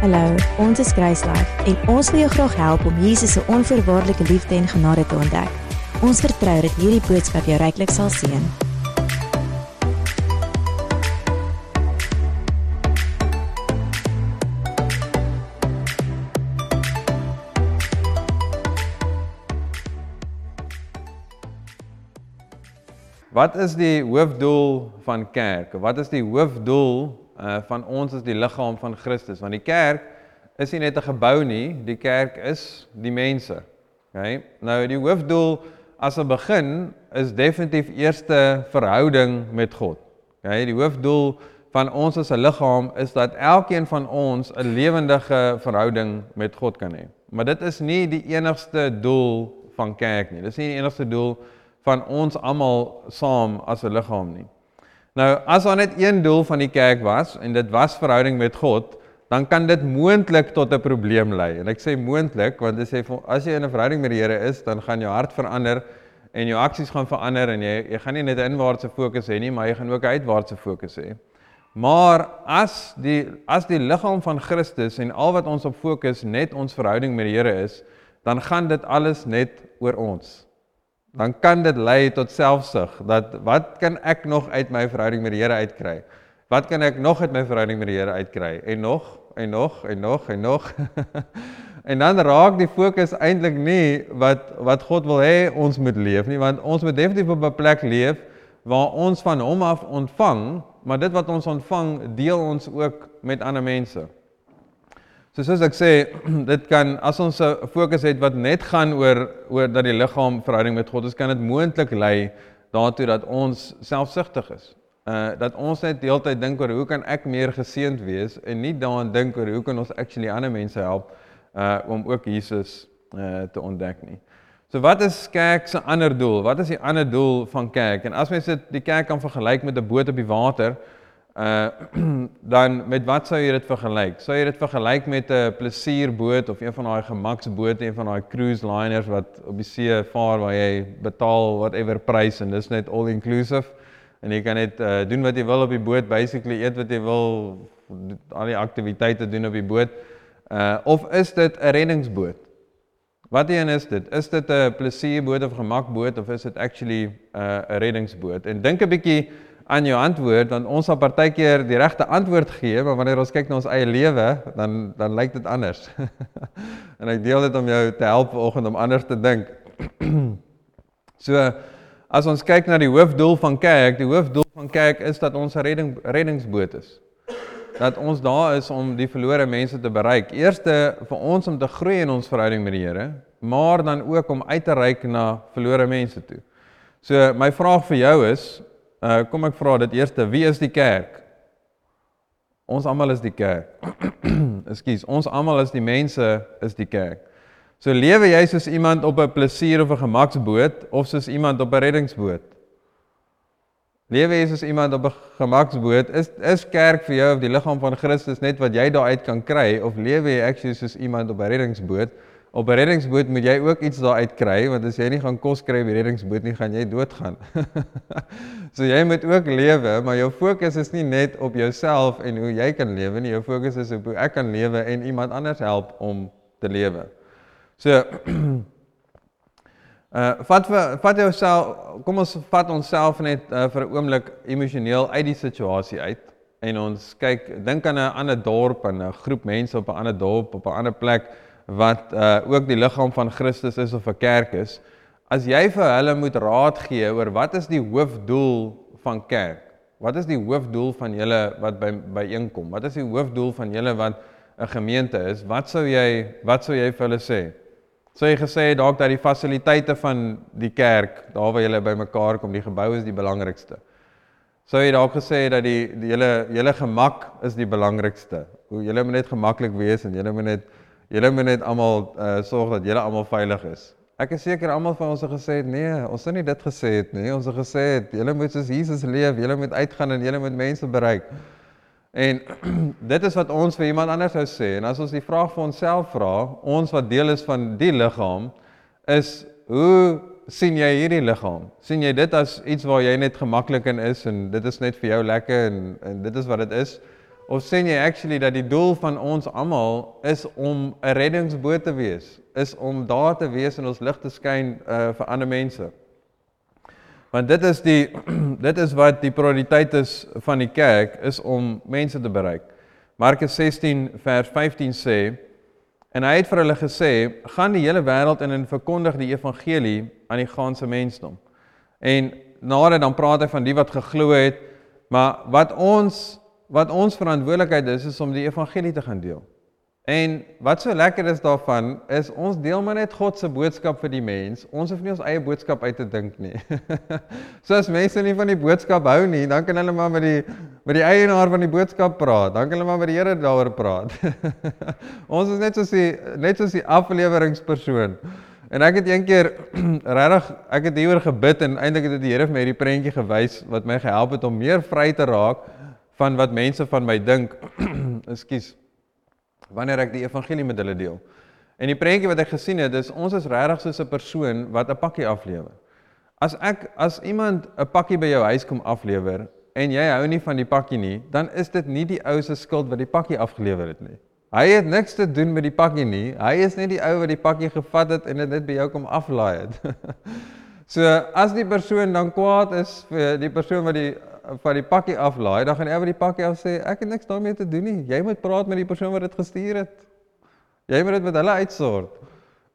Hallo, ons is Kruislife en ons wil jou graag help om Jesus se onvoorwaardelike liefde en genade te ontdek. Ons vertrou dat hierdie boodskap jou ryklik sal seën. Wat is die hoofdoel van kerk? Wat is die hoofdoel uh van ons as die liggaam van Christus? Want die kerk is nie net 'n gebou nie, die kerk is die mense. OK? Nou die hoofdoel as 'n begin is definitief eerste verhouding met God. OK? Die hoofdoel van ons as 'n liggaam is dat elkeen van ons 'n lewendige verhouding met God kan hê. Maar dit is nie die enigste doel van kerk nie. Dis nie die enigste doel van ons almal saam as 'n liggaam nie. Nou, as daar net een doel van die kerk was en dit was verhouding met God, dan kan dit moontlik tot 'n probleem lei. En ek sê moontlik want dit sê as jy in 'n verhouding met die Here is, dan gaan jou hart verander en jou aksies gaan verander en jy jy gaan nie net 'n inwaartse fokus hê nie, maar jy gaan ook 'n uitwaartse fokus hê. Maar as die as die liggaam van Christus en al wat ons op fokus net ons verhouding met die Here is, dan gaan dit alles net oor ons dan kan dit lei tot selfsug dat wat kan ek nog uit my verhouding met die Here uitkry? Wat kan ek nog uit my verhouding met die Here uitkry? En nog en nog en nog en nog. en dan raak die fokus eintlik nie wat wat God wil hê ons moet leef nie, want ons moet definitief op 'n plek leef waar ons van hom af ontvang, maar dit wat ons ontvang, deel ons ook met ander mense. So soos ek sê, dit kan as ons 'n fokus het wat net gaan oor oor dat die liggaam verhouding met God is, kan dit moontlik lei daartoe dat ons selfsugtig is. Uh dat ons net deeltyd dink oor hoe kan ek meer geseënd wees en nie daaraan dink oor hoe kan ons actually ander mense help uh om ook Jesus uh te ontdek nie. So wat is kerk se ander doel? Wat is die ander doel van kerk? En as mens dit die kerk kan vergelyk met 'n boot op die water, uh dan met wat sou jy dit vergelyk? Sou jy dit vergelyk met 'n plesierboot of een van daai gemaksbote, een van daai cruise liners wat op die see vaar waar jy betaal whatever prys en dis net all inclusive en jy kan net uh doen wat jy wil op die boot, basically eet wat jy wil, al die aktiwiteite doen op die boot. Uh of is dit 'n reddingsboot? Wat een is dit? Is dit 'n plesierboot of gemakboot of is dit actually 'n uh, reddingsboot? En dink 'n bietjie aan jou antwoord want ons sal partykeer die regte antwoord gee, maar wanneer ons kyk na ons eie lewe, dan dan lyk dit anders. en ek deel dit om jou te help vanoggend om anders te dink. so as ons kyk na die hoofdoel van kerk, die hoofdoel van kerk is dat ons 'n redding reddingsboot is. Dat ons daar is om die verlore mense te bereik. Eerste vir ons om te groei in ons verhouding met die Here, maar dan ook om uit te reik na verlore mense toe. So my vraag vir jou is, Uh kom ek vra dit eerste, wie is die kerk? Ons almal is die kerk. Ekskuus, ons almal is die mense is die kerk. So lewe jy soos iemand op 'n plesier of 'n gemaksboot of soos iemand op 'n reddingsboot? Lewe jy soos iemand op 'n gemaksboot? Is is kerk vir jou of die liggaam van Christus net wat jy daaruit kan kry of lewe jy actually soos iemand op 'n reddingsboot? Op 'n reddingsboot moet jy ook iets daaruit kry want as jy nie gaan kos kry by die reddingsboot nie, gaan jy doodgaan. so jy moet ook lewe, maar jou fokus is nie net op jouself en hoe jy kan lewe nie. Jou fokus is op hoe ek kan lewe en iemand anders help om te lewe. So uh vat vat jouself kom ons vat onsself net uh, vir 'n oomblik emosioneel uit die situasie uit en ons kyk dink aan 'n ander dorp en 'n groep mense op 'n ander dorp op 'n ander plek wat uh ook die liggaam van Christus is of 'n kerk is, as jy vir hulle moet raad gee oor wat is die hoofdoel van kerk? Wat is die hoofdoel van julle wat by byeenkom? Wat is die hoofdoel van julle wat 'n gemeente is? Wat sou jy wat sou jy vir hulle sê? Sou jy gesê dalk dat die fasiliteite van die kerk, daar waar julle bymekaar kom, die gebou is die belangrikste? Sou jy dalk gesê dat die die julle julle gemak is die belangrikste? Hoe julle moet net gemaklik wees en julle moet net Julle moet net almal uh, sorg dat julle almal veilig is. Ek is seker almal van ons het gesê nee, ons het nie dit gesê het nie. Ons het gesê het julle moet soos Jesus leef, julle moet uitgaan en julle moet mense bereik. En dit is wat ons vir iemand anders sou sê. En as ons die vraag vir onsself vra, ons wat deel is van die liggaam, is hoe sien jy hierdie liggaam? sien jy dit as iets waar jy net gemaklik in is en dit is net vir jou lekker en en dit is wat dit is? Of sê jy actually dat die doel van ons almal is om 'n reddingsboot te wees, is om daar te wees en ons lig te skyn uh vir ander mense? Want dit is die dit is wat die prioriteit is van die kerk is om mense te bereik. Markus 16 vers 15 sê en hy het vir hulle gesê: "Gaan die hele wêreld in en verkondig die evangelie aan die ganse mensdom." En nader dan praat hy van die wat geglo het, maar wat ons wat ons verantwoordelikheid is is om die evangelie te gaan deel. En wat so lekker is daarvan is ons deel maar net God se boodskap vir die mens. Ons hoef nie ons eie boodskap uit te dink nie. so as mense nie van die boodskap hou nie, dan kan hulle maar met die met die eienaar van die boodskap praat. Dan kan hulle maar met die Here daaroor praat. ons is net soos die net soos die afleweringspersoon. En ek het eendag regtig ek het hieroor gebid en eintlik het dit die Here vir my hierdie prentjie gewys wat my gehelp het om meer vry te raak van wat mense van my dink. Ekskuus wanneer ek die evangelie met hulle deel. En die prentjie wat ek gesien het, is ons is regtig soos 'n persoon wat 'n pakkie aflewer. As ek as iemand 'n pakkie by jou huis kom aflewer en jy hou nie van die pakkie nie, dan is dit nie die ou se skuld wat die pakkie afgelewer het nie. Hy het niks te doen met die pakkie nie. Hy is net die ou wat die pakkie gevat het en dit net by jou kom aflaai het. so as die persoon dan kwaad is vir die persoon wat die van die pakkie aflaai, dan gaan hy by die pakkie af sê ek het niks daarmee te doen nie. Jy moet praat met die persoon wat dit gestuur het. Jy moet dit met hulle uitsort.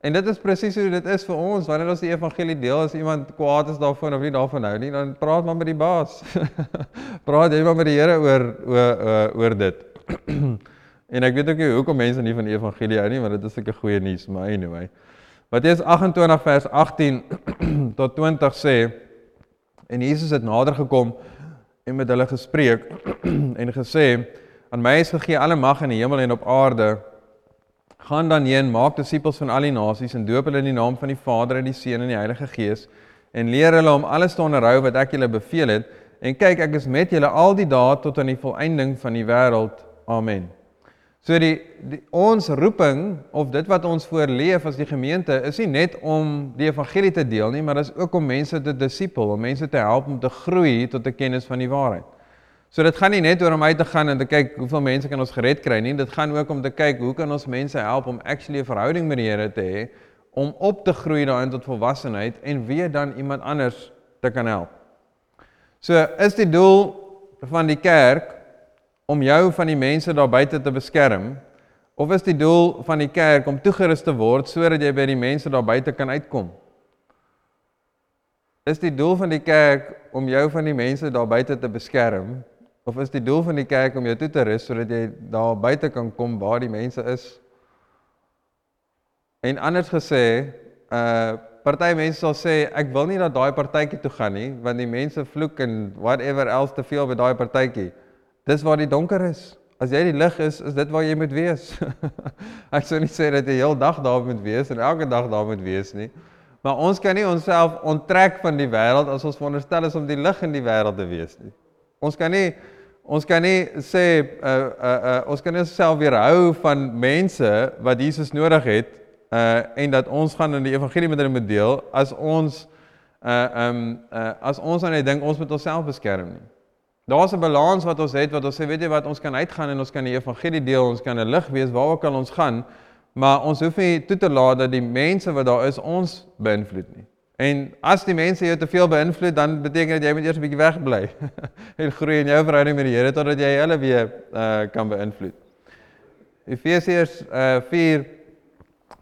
En dit is presies hoe dit is vir ons wanneer ons die evangelie deel as iemand kwaad is daarvan of nie daarvan hou nie, dan praat maar met die baas. praat jy maar met die Here oor oor oor dit. en ek weet ook nie hoekom mense nie van die evangelie hou nie, want dit is seker goeie nuus, maar anyway. Matteus 28 vers 18 tot 20 sê en Jesus het nader gekom en met hulle gespreek en gesê aan my is gegee alle mag in die hemel en op aarde. Gaan dan heen maak disippels van al die nasies en doop hulle in die naam van die Vader en die Seun en die Heilige Gees en leer hulle om alles te onderhou wat ek julle beveel het. En kyk ek is met julle al die dae tot aan die volëinding van die wêreld. Amen So die, die ons roeping of dit wat ons voorleef as die gemeente is nie net om die evangelie te deel nie, maar dit is ook om mense te disipel, om mense te help om te groei tot 'n kennis van die waarheid. So dit gaan nie net oor om uit te gaan en te kyk hoeveel mense kan ons gered kry nie, dit gaan ook om te kyk hoe kan ons mense help om actually 'n verhouding met die Here te hê om op te groei daarin tot volwassenheid en weer dan iemand anders te kan help. So is die doel van die kerk om jou van die mense daar buite te beskerm of is die doel van die kerk om toegerus te word sodat jy by die mense daar buite kan uitkom? Is die doel van die kerk om jou van die mense daar buite te beskerm of is die doel van die kerk om jou toe te rus sodat jy daar buite kan kom waar die mense is? En anders gesê, uh party mense sal sê ek wil nie dat daai partytjie toe gaan nie want die mense vloek en whatever else te veel by daai partytjie. Dis waar die donker is. As jy die lig is, is dit waar jy moet wees. ek sou nie sê dat jy heeldag daar moet wees en elke dag daar moet wees nie. Maar ons kan nie onsself onttrek van die wêreld as ons veronderstel is om die lig in die wêreld te wees nie. Ons kan nie ons kan nie sê uh uh, uh ons kan nie onsself weerhou van mense wat Jesus nodig het uh en dat ons gaan in die evangelie met hulle moet deel as ons uh um uh as ons aan net dink ons moet onsself beskerm nie. Daar's 'n balans wat ons het wat ons sê weet jy wat ons kan uitgaan en ons kan die evangelie deel, ons kan 'n lig wees waar ook al ons gaan, maar ons hoef nie toe te laat dat die mense wat daar is ons beïnvloed nie. En as die mense jou te veel beïnvloed, dan beteken dit jy moet eers 'n bietjie wegbly en groei in jou verhouding met die Here totdat jy hulle weer uh, kan beïnvloed. Efesiërs uh, 4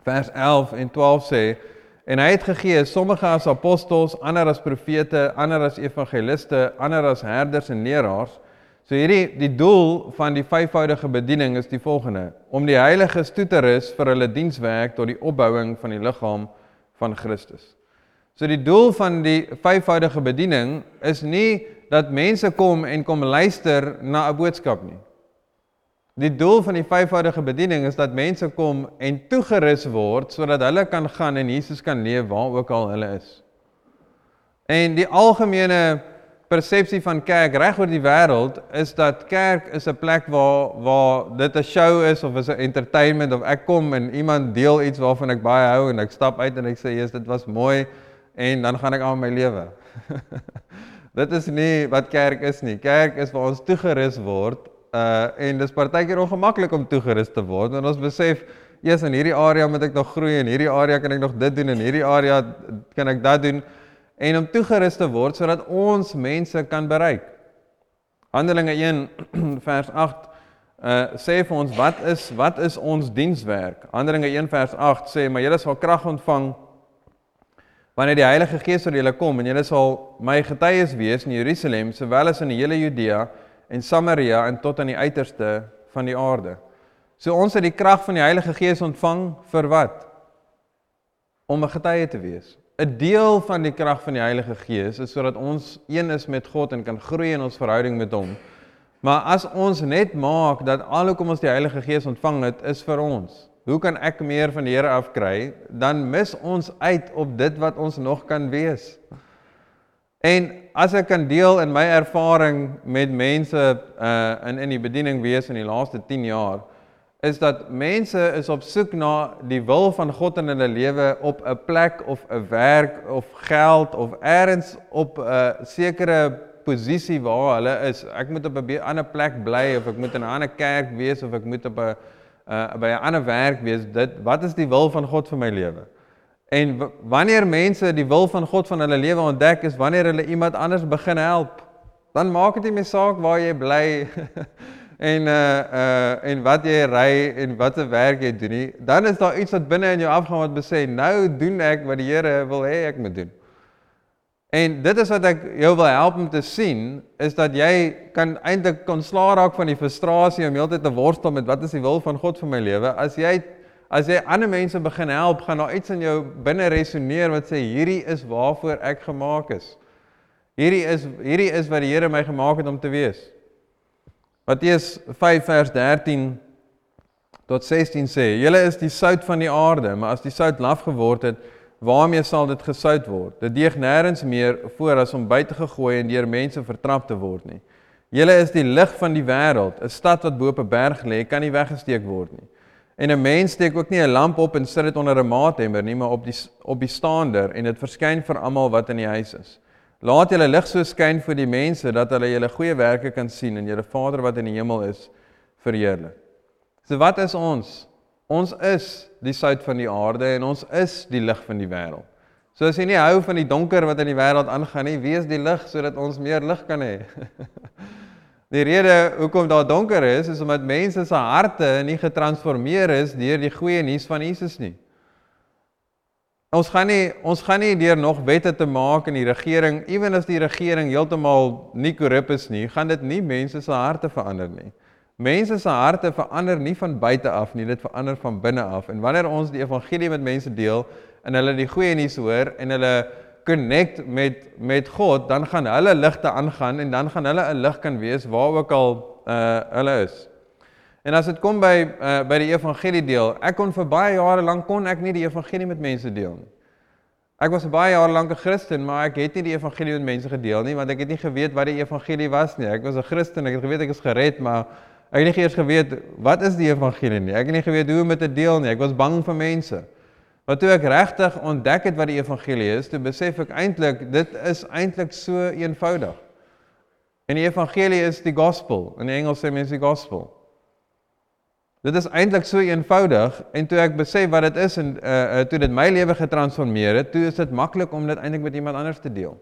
vers 11 en 12 sê En hy het gegee sommige as apostels, ander as profete, ander as evangeliste, ander as herders en leraars. So hierdie die doel van die vyfvoudige bediening is die volgende: om die heiliges toe te rus vir hulle dienswerk tot die opbouing van die liggaam van Christus. So die doel van die vyfvoudige bediening is nie dat mense kom en kom luister na 'n boodskap nie. Die doel van die vyfvoudige bediening is dat mense kom en toegerus word sodat hulle kan gaan en Jesus kan leef waar ook al hulle is. En die algemene persepsie van kerk reg oor die wêreld is dat kerk is 'n plek waar waar dit 'n show is of is 'n entertainment of ek kom en iemand deel iets waarvan ek baie hou en ek stap uit en ek sê Jesus dit was mooi en dan gaan ek aan my lewe. dit is nie wat kerk is nie. Kerk is waar ons toegerus word Uh en dis partykeer ongemaklik om toegerus te word en ons besef eers in hierdie area moet ek nog groei en hierdie area kan ek nog dit doen en hierdie area kan ek dat doen en om toegerus te word sodat ons mense kan bereik. Handelinge 1 vers 8 uh sê vir ons wat is wat is ons dienswerk? Handelinge 1 vers 8 sê maar julle sal krag ontvang wanneer die Heilige Gees oor julle kom en julle sal my getuies wees in Jerusalem sowel as in die hele Judea en Samaria en tot aan die uiterste van die aarde. So ons het die krag van die Heilige Gees ontvang vir wat? Om 'n getuie te wees. 'n Deel van die krag van die Heilige Gees is sodat ons een is met God en kan groei in ons verhouding met hom. Maar as ons net maak dat al hoekom ons die Heilige Gees ontvang het is vir ons. Hoe kan ek meer van die Here afkry? Dan mis ons uit op dit wat ons nog kan wees. En as ek kan deel in my ervaring met mense uh in in die bediening wees in die laaste 10 jaar is dat mense is op soek na die wil van God in hulle lewe op 'n plek of 'n werk of geld of eers op 'n sekere posisie waar hulle is. Ek moet op 'n ander plek bly of ek moet in 'n ander kerk wees of ek moet op 'n uh by 'n ander werk wees. Dit wat is die wil van God vir my lewe? En wanneer mense die wil van God van hulle lewe ontdek is wanneer hulle iemand anders begin help, dan maak dit nie meer saak waar jy bly en uh uh en wat jy ry en watter werk jy doen nie. Dan is daar iets wat binne in jou afgaan wat besê nou doen ek wat die Here wil hê ek moet doen. En dit is wat ek jou wil help om te sien is dat jy kan eintlik ontslaa raak van die frustrasie om heeltyd te worstel met wat is die wil van God vir my lewe as jy As jy ander mense begin help, gaan daar iets in jou binne resoneer wat sê hierdie is waarvoor ek gemaak is. Hierdie is hierdie is wat die Here my gemaak het om te wees. Matteus 5 vers 13 tot 16 sê: "Julle is die sout van die aarde, maar as die sout laf geword het, waarmee sal dit gesout word? Dit deeg nêrens meer voor as om buite gegooi en deur mense vertrap te word nie. Julle is die lig van die wêreld. 'n Stad wat bo op 'n berg lê, kan nie weggesteek word nie." En 'n mens steek ook nie 'n lamp op en sit dit onder 'n maatemmer nie, maar op die op die staander en dit verskyn vir almal wat in die huis is. Laat julle lig so skyn vir die mense dat hulle julle goeie werke kan sien en julle Vader wat in die hemel is verheerlik. So wat is ons? Ons is die sout van die aarde en ons is die lig van die wêreld. So as jy nie hou van die donker wat in die wêreld aangaan nie, wees die lig sodat ons meer lig kan hê. Die rede hoekom daar donker is, is omdat mense se harte nie getransformeer is deur die goeie nuus van Jesus nie. Ons gaan nie ons gaan nie deur nog wette te maak in die regering, ewen as die regering heeltemal nie korrup is nie, gaan dit nie mense se harte verander nie. Mense se harte verander nie van buite af nie, dit verander van binne af. En wanneer ons die evangelie met mense deel en hulle die goeie nuus hoor en hulle connect met met God, dan gaan hulle ligte aangaan en dan gaan hulle 'n lig kan wees waar ook al uh hulle is. En as dit kom by uh by die evangelie deel, ek kon vir baie jare lank kon ek nie die evangelie met mense deel nie. Ek was baie jare lank 'n Christen, maar ek het nie die evangelie met mense gedeel nie want ek het nie geweet wat die evangelie was nie. Ek was 'n Christen, ek het geweet ek is gered, maar ek het nie eers geweet wat is die evangelie nie. Ek het nie geweet hoe om dit te deel nie. Ek was bang vir mense. Maar toe ek regtig ontdek het wat die evangelie is, toe besef ek eintlik dit is eintlik so eenvoudig. En die evangelie is die gospel. In Engels sê mense die gospel. Dit is eintlik so eenvoudig en toe ek besef wat dit is en uh, uh toe dit my lewe getransformeer het, toe is dit maklik om dit eintlik met iemand anders te deel.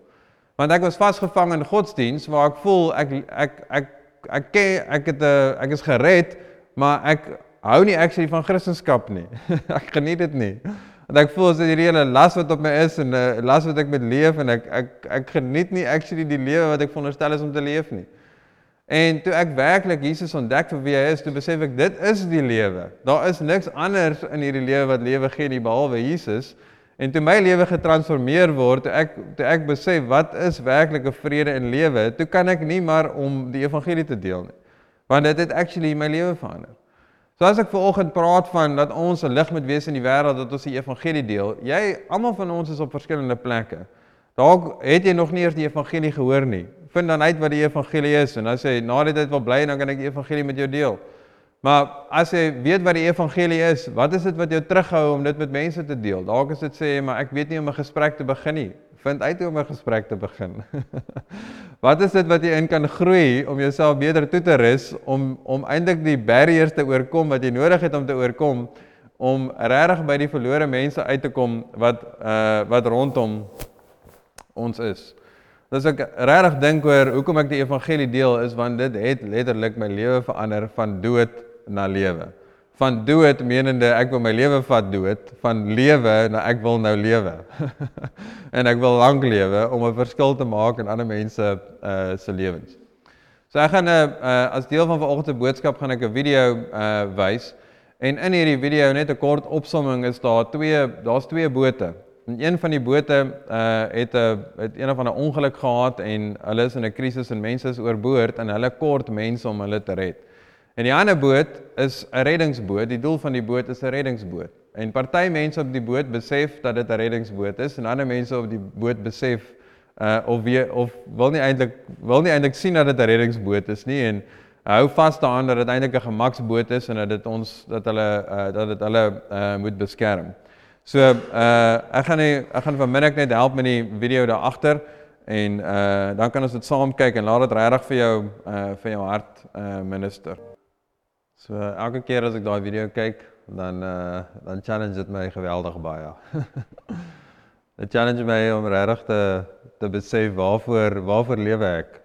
Want ek was vasgevang in godsdiens waar ek voel ek ek ek ek ek, ek het 'n uh, ek is gered, maar ek hou nie actually van Christendom nie. ek geniet dit nie want ek voel as hierdie hele las wat op my is en 'n uh, eh, las wat ek met leef en ek ek ek geniet nie actually die lewe wat ek veronderstel is om te leef nie. En toe ek werklik Jesus ontdek vir wie hy is, toe besef ek dit is die lewe. Daar is niks anders in hierdie lewe wat lewe gee nie behalwe Jesus. En toe my lewe getransformeer word, toe ek toe ek besef wat is werklike vrede in lewe, toe kan ek nie maar om die evangelie te deel nie. Want dit het actually my lewe verander. So as ek ver oggend praat van dat ons 'n lig moet wees in die wêreld, dat ons die evangelie deel. Jy almal van ons is op verskillende plekke. Dalk het jy nog nie eers die evangelie gehoor nie. Vind dan uit wat die evangelie is en as jy na die tyd wil bly, dan kan ek die evangelie met jou deel. Maar as jy weet wat die evangelie is, wat is dit wat jou terughou om dit met mense te deel? Dalk is dit sê, maar ek weet nie om 'n gesprek te begin nie. Vind uit hoe om 'n gesprek te begin. wat is dit wat jy in kan groei om jouself beter toe te rus om om eintlik die barriers te oorkom wat jy nodig het om te oorkom om regtig by die verlore mense uit te kom wat uh wat rondom ons is. Dis ek regtig dink oor hoekom ek die evangelie deel is want dit het letterlik my lewe verander van dood na lewe van dood menende ek wil my lewe vat dood van lewe na ek wil nou lewe en ek wil lank lewe om 'n verskil te maak in ander mense uh, se lewens. So ek gaan 'n uh, uh, as deel van vanoggend se boodskap gaan ek 'n video uh, wys en in hierdie video net 'n kort opsomming is daar twee daar's twee bote. En een van die bote uh, het 'n het een of ander ongeluk gehad en hulle is in 'n krisis en mense is oorboord en hulle kort mense om hulle te red. En die ander boot is 'n reddingsboot. Die doel van die boot is 'n reddingsboot. En party mense op die boot besef dat dit 'n reddingsboot is en ander mense op die boot besef uh of wie of wil nie eintlik wil nie eintlik sien dat dit 'n reddingsboot is nie en hou vas daaraan dat dit eintlik 'n gemaksboot is en dat dit ons dat hulle uh dat dit hulle uh moet beskerm. So uh ek gaan nie ek gaan vanmiddag net help met die video daar agter en uh dan kan ons dit saam kyk en laat dit regtig vir jou uh vir jou hart uh minister. So elke keer as ek daai video kyk, dan uh dan challenge dit my geweldig baie. Dit challenge my om regtig te te besef waarvoor waarvoor lewe ek.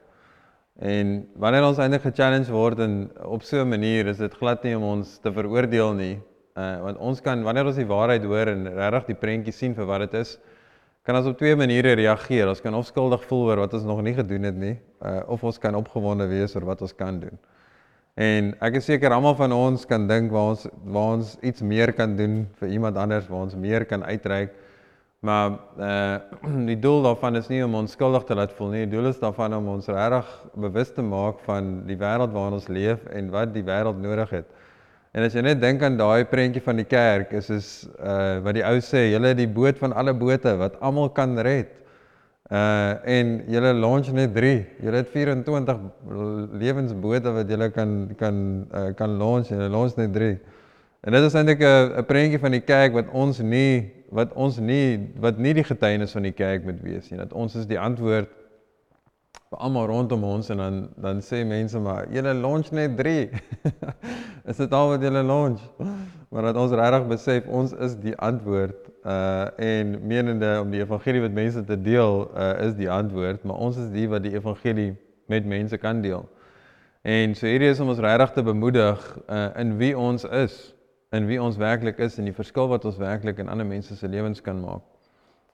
En wanneer ons eintlik ge-challenge word en op so 'n manier is dit glad nie om ons te veroordeel nie. Uh want ons kan wanneer ons die waarheid hoor en regtig die prentjie sien vir wat dit is, kan ons op twee maniere reageer. Ons kan of skuldig voel oor wat ons nog nie gedoen het nie, uh of ons kan opgewonde wees oor wat ons kan doen. En ek is seker almal van ons kan dink waar ons waar ons iets meer kan doen vir iemand anders, waar ons meer kan uitreik. Maar uh die doel daarvan is nie om ons skuldig te laat voel nie. Die doel is daarvan om ons regtig bewus te maak van die wêreld waarin ons leef en wat die wêreld nodig het. En as jy net dink aan daai prentjie van die kerk, is is uh wat die ou sê, julle die boot van alle bote wat almal kan red. Uh en julle launch net 3. Julle het 24 lewensbote wat julle kan kan uh, kan launch en julle launch net 3. En dit is eintlik 'n 'n prentjie van die kerk wat ons nie wat ons nie wat nie die getuienis van die kerk moet wees nie. Dat ons is die antwoord vir almal rondom ons en dan dan sê mense maar julle launch net 3. is dit al wat julle launch? Maar dat ons regtig besef ons is die antwoord uh en menende om die evangelie met mense te deel uh is die antwoord, maar ons is die wat die evangelie met mense kan deel. En so hierdie is om ons regtig te bemoedig uh in wie ons is, in wie ons werklik is en die verskil wat ons werklik in ander mense se lewens kan maak.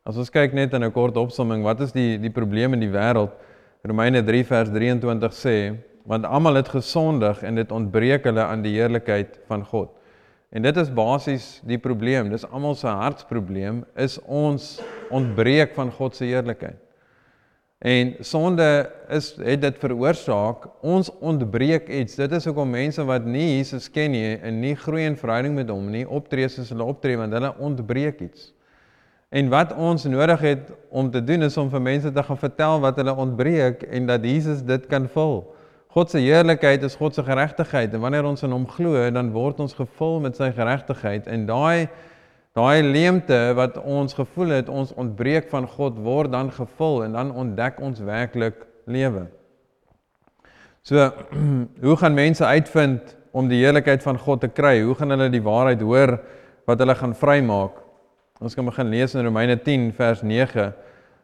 As ons kyk net in 'n kort opsomming, wat is die die probleem in die wêreld? Romeine 3 vers 23 sê, want almal het gesondig en dit ontbreek hulle aan die heerlikheid van God. En dit is basies die probleem. Dis almal se hartsprobleem is ons ontbreek van God se heerlikheid. En sonde is het dit veroorsaak ons ontbreek iets. Dit is hoekom mense wat nie Jesus ken nie en nie groei in verhouding met hom nie, optree soos hulle optree want hulle ontbreek iets. En wat ons nodig het om te doen is om vir mense te gaan vertel wat hulle ontbreek en dat Jesus dit kan vul. God se heerlikheid is God se geregtigheid en wanneer ons in hom glo, dan word ons gevul met sy geregtigheid en daai daai leemte wat ons gevoel het ons ontbreek van God word dan gevul en dan ontdek ons werklik lewe. So hoe gaan mense uitvind om die heerlikheid van God te kry? Hoe gaan hulle die waarheid hoor wat hulle gaan vrymaak? Ons kan begin lees in Romeine 10 vers 9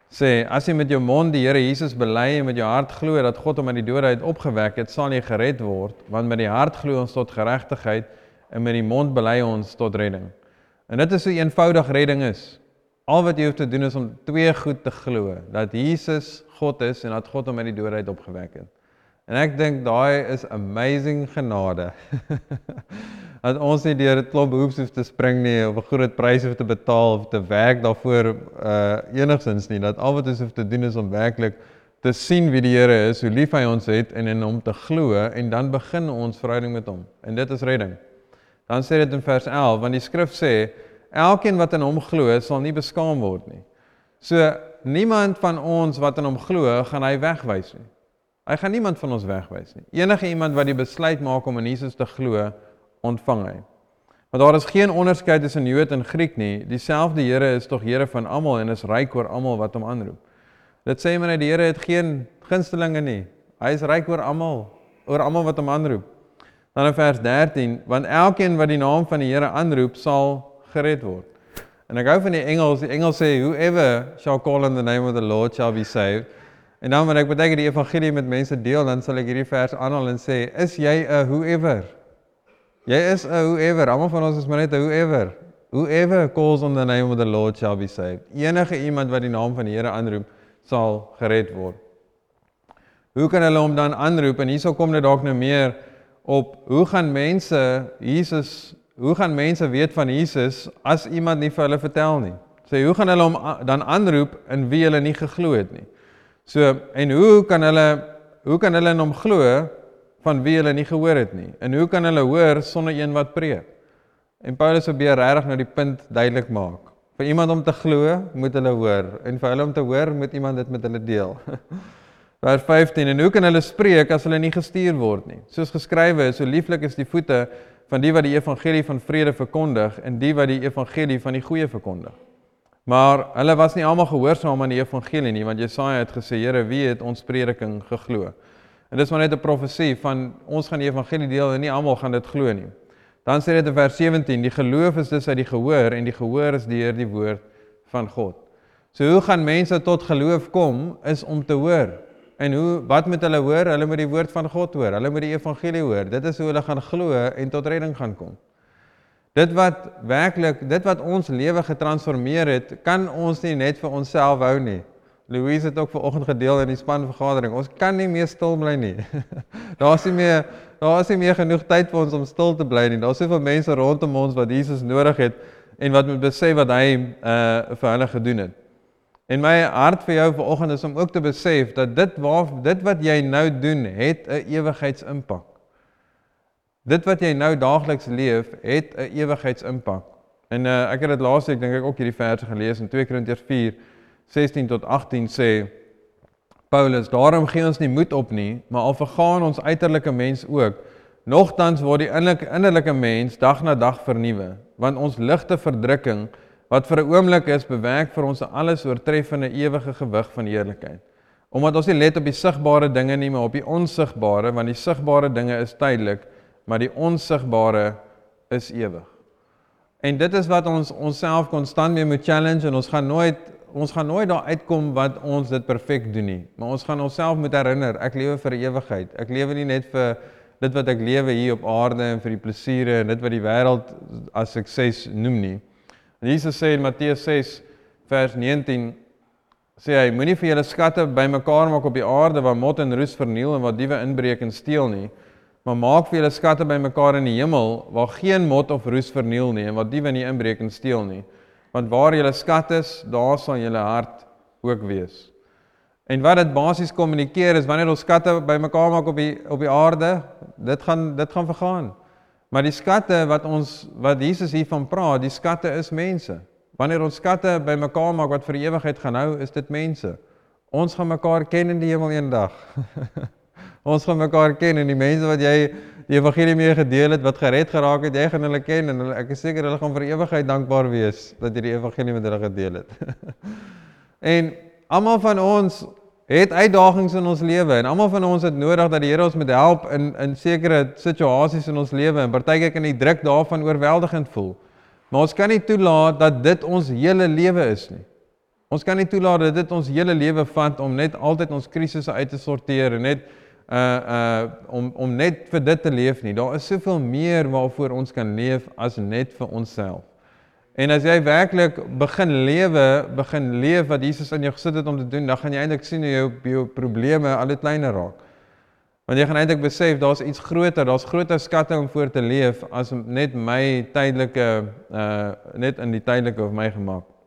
sê as jy met jou mond die Here Jesus bely en met jou hart glo dat God hom uit die dode uit opgewek het, sal jy gered word, want met die hart glo ons tot geregtigheid en met die mond bely ons tot redding. En dit is hoe eenvoudig redding is. Al wat jy hoef te doen is om twee goed te glo, dat Jesus God is en dat God hom uit die dode uit opgewek het. En ek dink daai is amazing genade. dat ons nie deur 'n klomp hoops hoef te spring nie of 'n groot prys hoef te betaal of te werk daarvoor uh enigsins nie dat al wat ons hoef te doen is om werklik te sien wie die Here is, hoe lief hy ons het en in hom te glo en dan begin ons verhouding met hom. En dit is redding. Dan sê dit in vers 11 want die skrif sê elkeen wat in hom glo sal nie beskaam word nie. So niemand van ons wat in hom glo gaan hy wegwys nie. Hy gaan niemand van ons wegwys nie. Enige iemand wat die besluit maak om in Jesus te glo, ontvang hy. Want daar is geen onderskeid tussen Jood en Griek nie. Dieselfde Here is tog Here van almal en is ryk oor almal wat hom aanroep. Dit sê maar net die Here het geen gunstelinge nie. Hy is ryk oor almal, oor almal wat hom aanroep. Dan in vers 13, want elkeen wat die naam van die Here aanroep, sal gered word. En ek hou van die Engels. Die Engels sê whoever shall call on the name of the Lord shall be saved. En dan wanneer ek baie die evangelie met mense deel, dan sal ek hierdie vers aanhaal en sê, is jy 'n whoever? Jy is 'n whoever. Almal van ons is maar net 'n whoever. Whoever calls on the name of the Lord shall be saved. Enige iemand wat die naam van die Here aanroep, sal gered word. Hoe kan hulle hom dan aanroep? En hierso kom dit dalk nou meer op hoe gaan mense Jesus, hoe gaan mense weet van Jesus as iemand nie vir hulle vertel nie? Sê hoe gaan hulle hom dan aanroep in wie hulle nie geglo het nie? So en hoe kan hulle hoe kan hulle in hom glo van wie hulle nie gehoor het nie? En hoe kan hulle hoor sonder een wat preek? En Paulus probeer regtig nou die punt duidelik maak. Vir iemand om te glo, moet hulle hoor en vir hulle om te hoor, moet iemand dit met hulle deel. Vers 15 en hoe kan hulle spreek as hulle nie gestuur word nie? Soos geskrywe is, so lieflik is die voete van die wat die evangelie van vrede verkondig en die wat die evangelie van die goeie verkondig. Maar hulle was nie almal gehoorsaam aan die evangelie nie, want Jesaja het gesê, Here, wie het ons prediking geglo? En dis maar net 'n profesie van ons gaan die evangelie deel en nie almal gaan dit glo nie. Dan sê dit in vers 17, die geloof is dus uit die gehoor en die gehoor is deur die woord van God. So hoe gaan mense tot geloof kom is om te hoor. En hoe wat moet hulle hoor? Hulle moet die woord van God hoor. Hulle moet die evangelie hoor. Dit is hoe hulle gaan glo en tot redding gaan kom. Dit wat werklik, dit wat ons lewe getransformeer het, kan ons nie net vir onsself hou nie. Louise het ook vanoggend gedeel in die spanvergadering. Ons kan nie meer stil bly nie. Daar's nie meer daar is nie meer genoeg tyd vir ons om stil te bly nie. Daar's soveel mense rondom ons wat Jesus nodig het en wat moet besef wat hy uh vir hulle gedoen het. En my hart vir jou vanoggend is om ook te besef dat dit waar dit wat jy nou doen het 'n ewigheidsimpak. Dit wat jy nou daagliks leef het 'n ewigheidsimpak. En uh, ek het dit laasweek dink ek ook hierdie verse gelees in 2 Korintiërs 4 16 tot 18 sê Paulus, daarom gee ons nie moed op nie, maar al vergaan ons uiterlike mens ook, nogtans word die innerlike innerlike mens dag na dag vernuwe, want ons ligte verdrukking wat vir 'n oomblik is bewerk vir ons 'n alles oortreffende ewige gewig van heerlikheid. Omdat ons nie let op die sigbare dinge nie, maar op die onsigbare, want die sigbare dinge is tydelik, maar die onsigbare is ewig. En dit is wat ons onsself konstant mee moet challenge en ons gaan nooit ons gaan nooit daar uitkom wat ons dit perfek doen nie. Maar ons gaan onsself moet herinner, ek lewe vir ewigheid. Ek lewe nie net vir dit wat ek lewe hier op aarde en vir die plesiere en dit wat die wêreld as sukses noem nie. En Jesus sê in Matteus 6 vers 19 sê hy moenie vir julle skatte bymekaar maak op die aarde waar mot en roes verniel en waar diewe inbreek en steel nie, maar maak vir julle skatte bymekaar in die hemel waar geen mot of roes verniel nie en waar diewe nie inbreek en steel nie. Want waar julle skat is, daar sal julle hart ook wees. En wat dit basies kommunikeer is wanneer ons skatte bymekaar maak op die op die aarde, dit gaan dit gaan vergaan. Maar die skatte wat ons wat Jesus hiervan praat, die skatte is mense. Wanneer ons skatte bymekaar maak wat vir ewigheid gaan hou, is dit mense. Ons gaan mekaar ken in die hemel eendag. ons gaan mekaar ken en die mense wat jy die evangelie mee gedeel het, wat gered geraak het, jy gaan hulle ken en hulle, ek is seker hulle gaan vir ewigheid dankbaar wees dat jy die evangelie met hulle gedeel het. en almal van ons het uitdagings in ons lewe en almal van ons het nodig dat die Here ons moet help in in sekere situasies in ons lewe en partykeer kan die druk daarvan oorweldigend voel. Maar ons kan nie toelaat dat dit ons hele lewe is nie. Ons kan nie toelaat dat dit ons hele lewe vat om net altyd ons krisisse uit te sorteer en net uh uh om om net vir dit te leef nie. Daar is soveel meer waarvoor ons kan leef as net vir onsself. En as jy werklik begin lewe, begin leef wat Jesus in jou gesit het om te doen, dan gaan jy eintlik sien hoe jou, jou probleme al dit kleiner raak. Want jy gaan eintlik besef daar's iets groter, daar's groter skatte om voor te leef as net my tydelike uh net in die tydelike of my gemaak.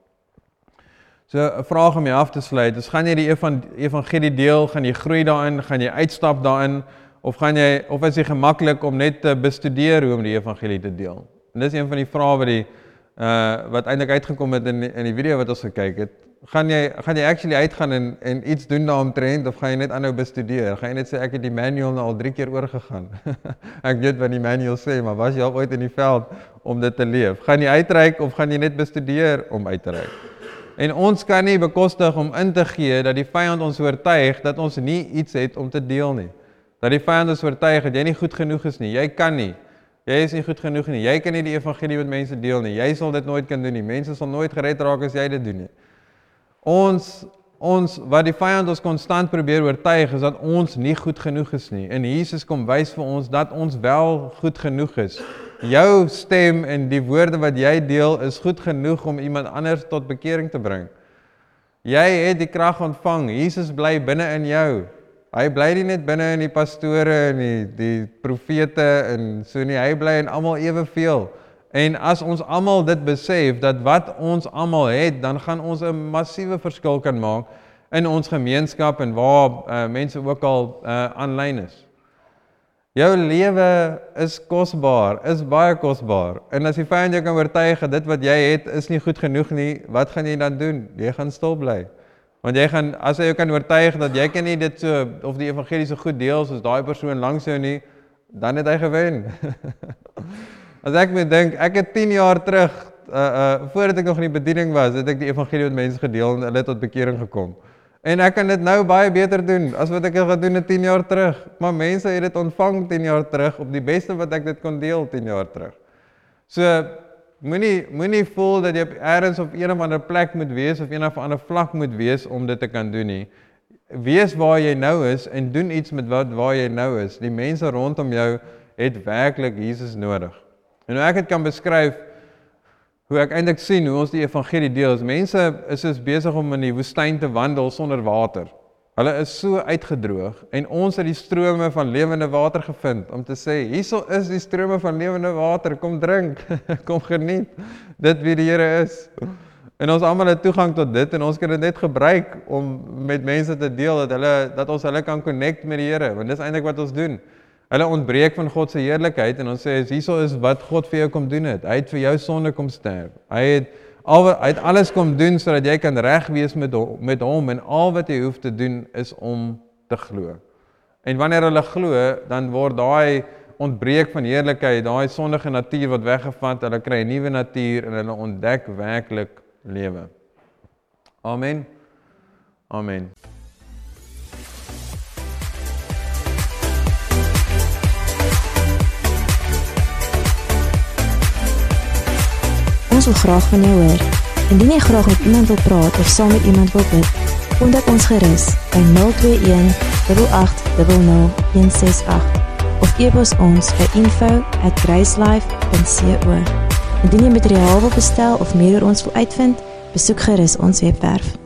So 'n vraag om jou af te sluit, is gaan jy die evangelie deel, gaan jy groei daarin, gaan jy uitstap daarin of gaan jy of is dit gemaklik om net te bestudeer hoe om die evangelie te deel? En dis een van die vrae wat die uh wat eintlik uitgekom het in die, in die video wat ons gekyk het. gaan jy gaan jy actually uitgaan en en iets doen daaromtrent of gaan jy net aanhou bestudeer? Gaan jy net sê ek het die manual nou al 3 keer oorgegaan? ek weet wat die manual sê, maar was jy al ooit in die veld om dit te leef? Gaan jy uitreik of gaan jy net bestudeer om uit te reik? En ons kan nie bekostig om in te gee dat die vyand ons oortuig dat ons nie iets het om te deel nie. Dat die vyand ons oortuig dat jy nie goed genoeg is nie. Jy kan nie. Jy is nie goed genoeg nie. Jy kan nie die evangelie met mense deel nie. Jy sal dit nooit kan doen nie. Mense sal nooit gered raak as jy dit doen nie. Ons ons wat die vyand ons konstant probeer oortuig is dat ons nie goed genoeg is nie. En Jesus kom wys vir ons dat ons wel goed genoeg is. Jou stem en die woorde wat jy deel is goed genoeg om iemand anders tot bekering te bring. Jy het die krag ontvang. Jesus bly binne in jou. Hy bly nie net binne in die pastore en die die profete en so nie, hy bly in almal eweveel. En as ons almal dit besef dat wat ons almal het, dan gaan ons 'n massiewe verskil kan maak in ons gemeenskap en waar uh, mense ook al aanlyn uh, is. Jou lewe is kosbaar, is baie kosbaar. En as jy vyand jou kan oortuig dat dit wat jy het is nie goed genoeg nie, wat gaan jy dan doen? Jy gaan stil bly. Want jy gaan as jy kan oortuig dat jy kan nie dit so of die evangelie so goed deel soos daai persoon langs jou nie, dan het hy gewen. as ek moet dink, ek het 10 jaar terug uh uh voordat ek nog in die bediening was, het ek die evangelie met mense gedeel en hulle het tot bekering gekom. En ek kan dit nou baie beter doen as wat ek het gedoen 10 jaar terug. Maar mense het dit ontvang 10 jaar terug op die beste wat ek dit kon deel 10 jaar terug. So Moenie moenie voel dat jy eers op een of ander plek moet wees of een of ander vlak moet wees om dit te kan doen nie. Wees waar jy nou is en doen iets met wat waar jy nou is. Die mense rondom jou het werklik Jesus nodig. En nou ek het kan beskryf hoe ek eintlik sien hoe ons die evangelie deel. Mense is is besig om in die woestyn te wandel sonder water. Hulle is so uitgedroog en ons het die strome van lewende water gevind om te sê hierso is die strome van lewende water kom drink kom geniet dit wie die Here is en ons almal het toegang tot dit en ons kan dit net gebruik om met mense te deel dat hulle dat ons hulle kan connect met die Here want dis eintlik wat ons doen hulle ontbreek van God se heerlikheid en ons sê hierso is wat God vir jou kom doen het hy het vir jou sonde kom sterf hy het Al hy het alles kom doen sodat jy kan reg wees met hom, met hom en al wat jy hoef te doen is om te glo. En wanneer hulle glo, dan word daai ontbreek van heerlikheid, daai sondige natuur wat weggevat, hulle kry 'n nuwe natuur en hulle ontdek werklik lewe. Amen. Amen. Ons wil graag van jou hoor. Indien jy graag met iemand wil praat of saam met iemand wil bid, kontak ons gerus by 021 8800168 of e-pos ons by info@gracelife.co. Indien jy materiaal wil bestel of meer oor ons wil uitvind, besoek gerus ons webwerf